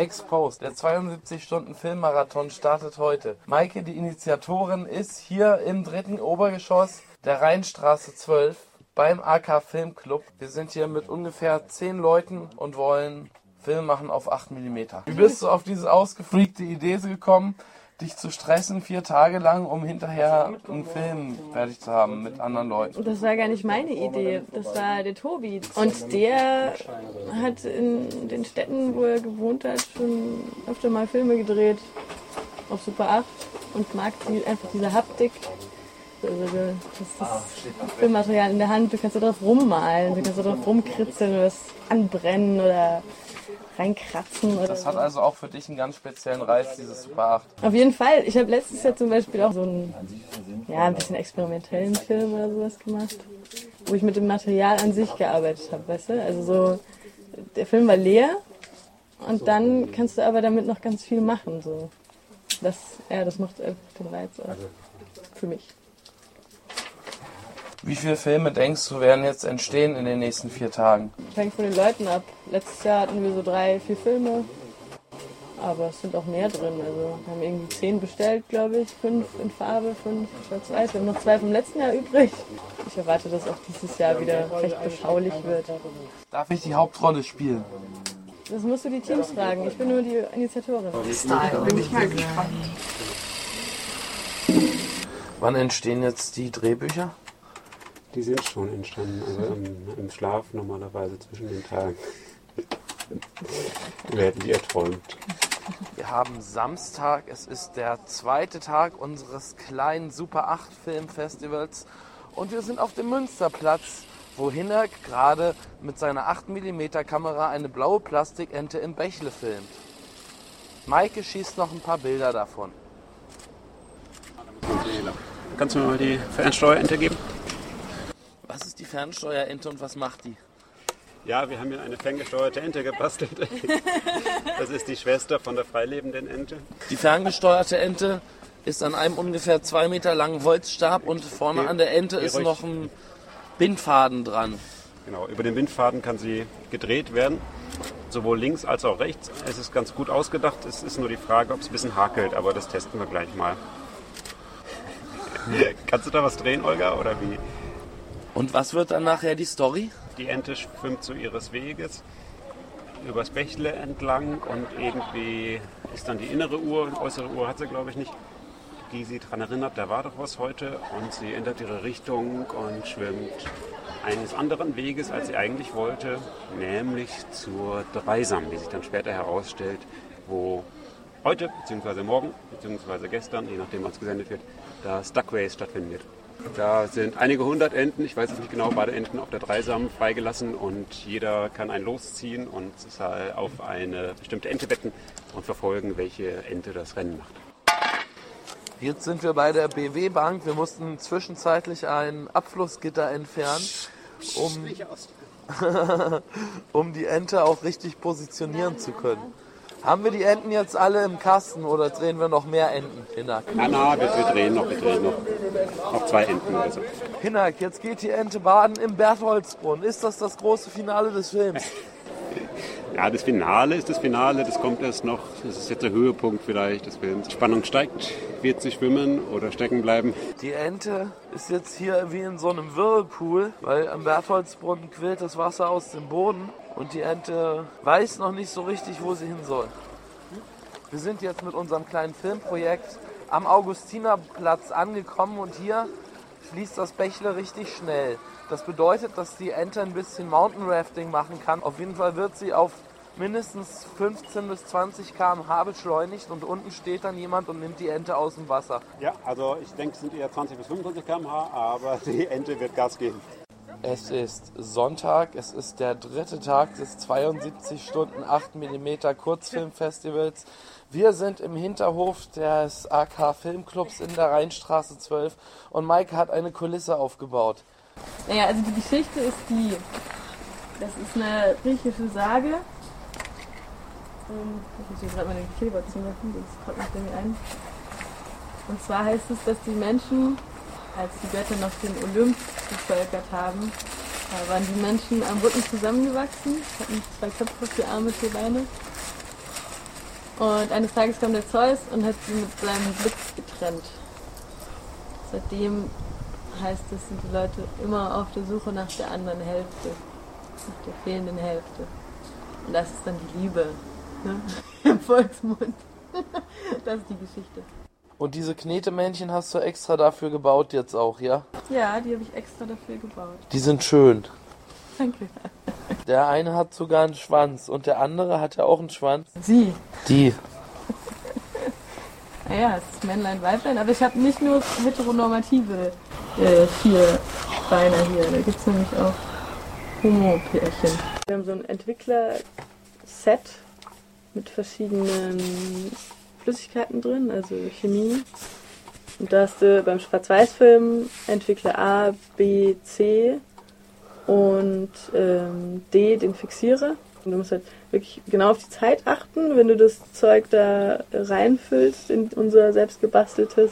Exposed, der 72-Stunden-Filmmarathon startet heute. Maike, die Initiatorin, ist hier im dritten Obergeschoss der Rheinstraße 12 beim AK Filmclub. Wir sind hier mit ungefähr 10 Leuten und wollen Film machen auf 8 mm. Wie bist du auf diese ausgefreakte Idee gekommen? Dich zu stressen vier Tage lang, um hinterher einen Film fertig zu haben mit anderen Leuten. Das war gar nicht meine Idee, das war der Tobi. Und der hat in den Städten, wo er gewohnt hat, schon öfter mal Filme gedreht auf Super 8 und mag die, einfach diese Haptik. Also das ist Filmmaterial in der Hand, du kannst da drauf rummalen, du kannst da drauf rumkritzeln oder es anbrennen oder reinkratzen. Oder das hat also auch für dich einen ganz speziellen Reiz, dieses Super 8. Auf jeden Fall. Ich habe letztes Jahr zum Beispiel auch so einen, ja, ein bisschen experimentellen Film oder sowas gemacht, wo ich mit dem Material an sich gearbeitet habe, weißt du? Also so, der Film war leer und dann kannst du aber damit noch ganz viel machen, so. Das, ja, das macht den Reiz auch. Für mich. Wie viele Filme denkst du werden jetzt entstehen in den nächsten vier Tagen? Hängt von den Leuten ab. Letztes Jahr hatten wir so drei, vier Filme. Aber es sind auch mehr drin. Also wir haben irgendwie zehn bestellt, glaube ich. Fünf in Farbe, fünf schwarz-weiß. Wir haben noch zwei vom letzten Jahr übrig. Ich erwarte, dass auch dieses Jahr wieder recht beschaulich wird. Darf ich die Hauptrolle spielen? Das musst du die Teams fragen. Ich bin nur die Initiatorin. Style, bin ich mal gespannt. Wann entstehen jetzt die Drehbücher? Die sind schon entstanden, also im, im Schlaf normalerweise zwischen den Tagen werden die erträumt. Wir haben Samstag, es ist der zweite Tag unseres kleinen Super 8 Filmfestivals und wir sind auf dem Münsterplatz, wo Hinak gerade mit seiner 8 mm Kamera eine blaue Plastikente im Bächle filmt. Maike schießt noch ein paar Bilder davon. Kannst du mir mal die Fernsteuerente geben? Fernsteuerente und was macht die? Ja, wir haben hier eine ferngesteuerte Ente gebastelt. Das ist die Schwester von der freilebenden Ente. Die ferngesteuerte Ente ist an einem ungefähr zwei Meter langen Holzstab und vorne an der Ente ist noch ein Bindfaden dran. Genau, über den Bindfaden kann sie gedreht werden, sowohl links als auch rechts. Es ist ganz gut ausgedacht. Es ist nur die Frage, ob es ein bisschen hakelt, aber das testen wir gleich mal. Kannst du da was drehen, Olga, oder wie? Und was wird dann nachher die Story? Die Ente schwimmt zu ihres Weges übers Bächle entlang und irgendwie ist dann die innere Uhr, die äußere Uhr hat sie glaube ich nicht, die sie daran erinnert, da war doch was heute und sie ändert ihre Richtung und schwimmt eines anderen Weges, als sie eigentlich wollte, nämlich zur Dreisam, wie sich dann später herausstellt, wo heute, beziehungsweise morgen, beziehungsweise gestern, je nachdem was gesendet wird, das Duck Race stattfindet. Da sind einige hundert Enten, ich weiß nicht genau, beide Enten auf der Dreisamen freigelassen und jeder kann ein losziehen und auf eine bestimmte Ente wetten und verfolgen, welche Ente das Rennen macht. Jetzt sind wir bei der BW Bank. Wir mussten zwischenzeitlich ein Abflussgitter entfernen, um, um die Ente auch richtig positionieren zu können. Haben wir die Enten jetzt alle im Kasten oder drehen wir noch mehr Enten, Hinak? Na, na, wir, wir drehen noch, wir drehen noch. Noch zwei Enten oder so. Hinak, jetzt geht die Ente baden im Bertholdsbrunnen. Ist das das große Finale des Films? Ja, das Finale ist das Finale, das kommt erst noch. Das ist jetzt der Höhepunkt vielleicht des Films. Spannung steigt, wird sie schwimmen oder stecken bleiben. Die Ente ist jetzt hier wie in so einem Whirlpool, weil am Bertholdsbrunnen quillt das Wasser aus dem Boden und die Ente weiß noch nicht so richtig, wo sie hin soll. Wir sind jetzt mit unserem kleinen Filmprojekt am Augustinerplatz angekommen und hier fließt das Bächle richtig schnell. Das bedeutet, dass die Ente ein bisschen Mountain Rafting machen kann. Auf jeden Fall wird sie auf mindestens 15 bis 20 km/h beschleunigt und unten steht dann jemand und nimmt die Ente aus dem Wasser. Ja, also ich denke, es sind eher 20 bis 25 km/h, aber die Ente wird Gas geben. Es ist Sonntag, es ist der dritte Tag des 72 Stunden 8 mm Kurzfilmfestivals. Wir sind im Hinterhof des AK Filmclubs in der Rheinstraße 12 und Maike hat eine Kulisse aufgebaut. Naja, also die Geschichte ist die, das ist eine griechische Sage. Ähm, ich muss hier gerade meine Kleber zumachen, das kommt nicht ein. Und zwar heißt es, dass die Menschen als die Götter noch den Olymp bevölkert haben, waren die Menschen am Rücken zusammengewachsen, hatten zwei Köpfe, vier Arme, vier Beine. Und eines Tages kam der Zeus und hat sie mit seinem Blitz getrennt. Seitdem heißt es, sind die Leute immer auf der Suche nach der anderen Hälfte, nach der fehlenden Hälfte. Und das ist dann die Liebe ne? im Volksmund. das ist die Geschichte. Und diese Knetemännchen hast du extra dafür gebaut jetzt auch, ja? Ja, die habe ich extra dafür gebaut. Die sind schön. Danke. Der eine hat sogar einen Schwanz und der andere hat ja auch einen Schwanz. Sie. Die. Naja, es ist Männlein, Weiblein, aber ich habe nicht nur heteronormative äh, vier Beine hier. Da gibt es nämlich auch Homo-Pärchen. Wir haben so ein Entwickler-Set mit verschiedenen Flüssigkeiten drin, also Chemie. Und da hast du beim Schwarz-Weiß-Film Entwickler A, B, C und ähm, D, den Fixierer. Und du musst halt wirklich genau auf die Zeit achten, wenn du das Zeug da reinfüllst in unser selbst gebasteltes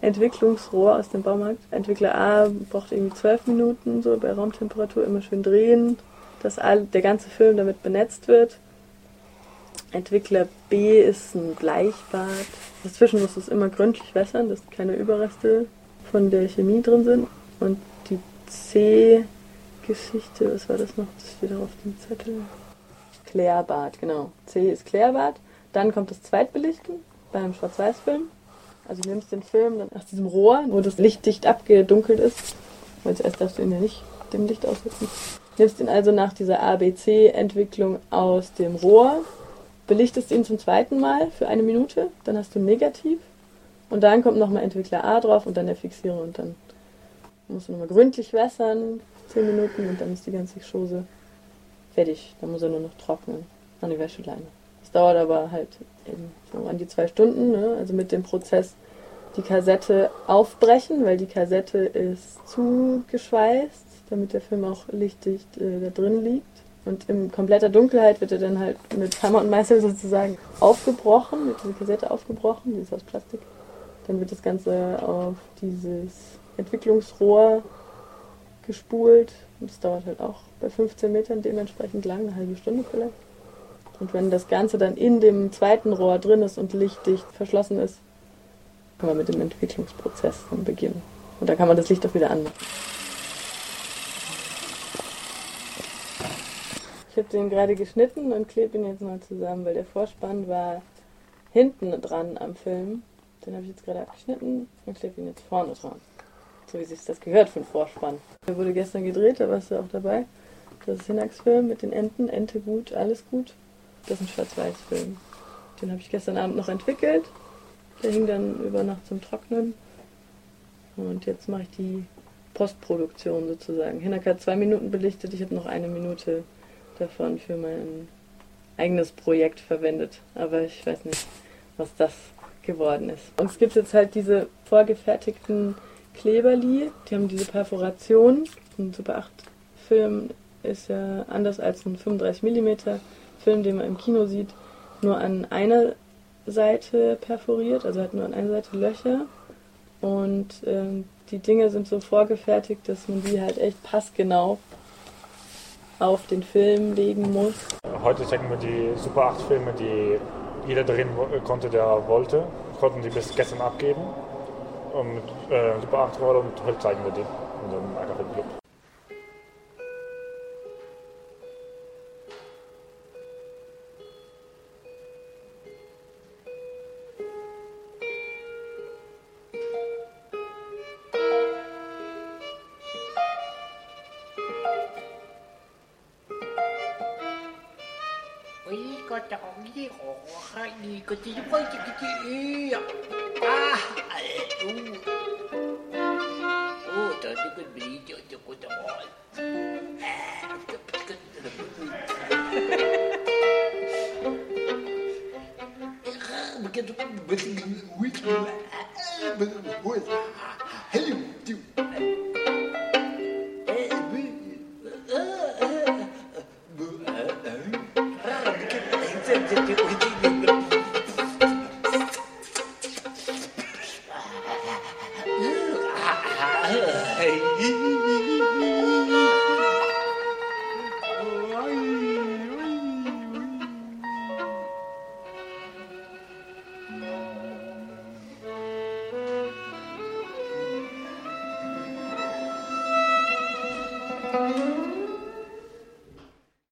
Entwicklungsrohr aus dem Baumarkt. Entwickler A braucht irgendwie zwölf Minuten, so bei Raumtemperatur immer schön drehen, dass all, der ganze Film damit benetzt wird. Entwickler B ist ein Bleichbad. Dazwischen musst du es immer gründlich wässern, dass keine Überreste von der Chemie drin sind. Und die C-Geschichte, was war das noch? Das steht auch auf dem Zettel. Klärbad, genau. C ist Klärbad. Dann kommt das Zweitbelichten beim Schwarz-Weiß-Film. Also du nimmst den Film dann aus diesem Rohr, wo das Licht dicht abgedunkelt ist. Weil zuerst darfst du ihn ja nicht dem Licht aussetzen. Nimmst ihn also nach dieser ABC-Entwicklung aus dem Rohr, belichtest ihn zum zweiten Mal für eine Minute, dann hast du Negativ und dann kommt nochmal Entwickler A drauf und dann der Fixierer und dann musst du nochmal gründlich wässern, 10 Minuten und dann ist die ganze Chose fertig. Dann muss er nur noch trocknen an die Wäscheleine. Das dauert aber halt eben so an die zwei Stunden, ne? also mit dem Prozess die Kassette aufbrechen, weil die Kassette ist zugeschweißt, damit der Film auch lichtdicht äh, da drin liegt. Und in kompletter Dunkelheit wird er dann halt mit Hammer und Meißel sozusagen aufgebrochen, mit dieser Kassette aufgebrochen, die ist aus Plastik. Dann wird das Ganze auf dieses Entwicklungsrohr gespult. Und das dauert halt auch bei 15 Metern dementsprechend lang, eine halbe Stunde vielleicht. Und wenn das Ganze dann in dem zweiten Rohr drin ist und lichtdicht verschlossen ist, kann man mit dem Entwicklungsprozess dann beginnen. Und da kann man das Licht auch wieder anmachen. Ich habe den gerade geschnitten und klebe ihn jetzt mal zusammen, weil der Vorspann war hinten dran am Film. Den habe ich jetzt gerade abgeschnitten und klebe ihn jetzt vorne dran. So wie sich das gehört einen Vorspann. Der wurde gestern gedreht, da warst du auch dabei. Das ist Hinax-Film mit den Enten. Ente gut, alles gut. Das ist ein Schwarz-Weiß-Film. Den habe ich gestern Abend noch entwickelt. Der hing dann über Nacht zum Trocknen. Und jetzt mache ich die Postproduktion sozusagen. Hinak hat zwei Minuten belichtet, ich habe noch eine Minute davon für mein eigenes Projekt verwendet. Aber ich weiß nicht, was das geworden ist. Und es gibt jetzt halt diese vorgefertigten Kleberli, die haben diese Perforation. Ein Super 8 Film ist ja anders als ein 35 mm Film, den man im Kino sieht, nur an einer Seite perforiert, also hat nur an einer Seite Löcher. Und ähm, die Dinge sind so vorgefertigt, dass man die halt echt passgenau auf den Film legen muss. Heute zeigen wir die Super 8 Filme, die jeder drehen konnte, der wollte. Konnten die bis gestern abgeben. Und mit äh, Super 8 Rolle und heute zeigen wir die in unserem Agafilm Club. った本気でおはいこっちにこいてきていいよああえおうおうたってくるべりちょってこともああ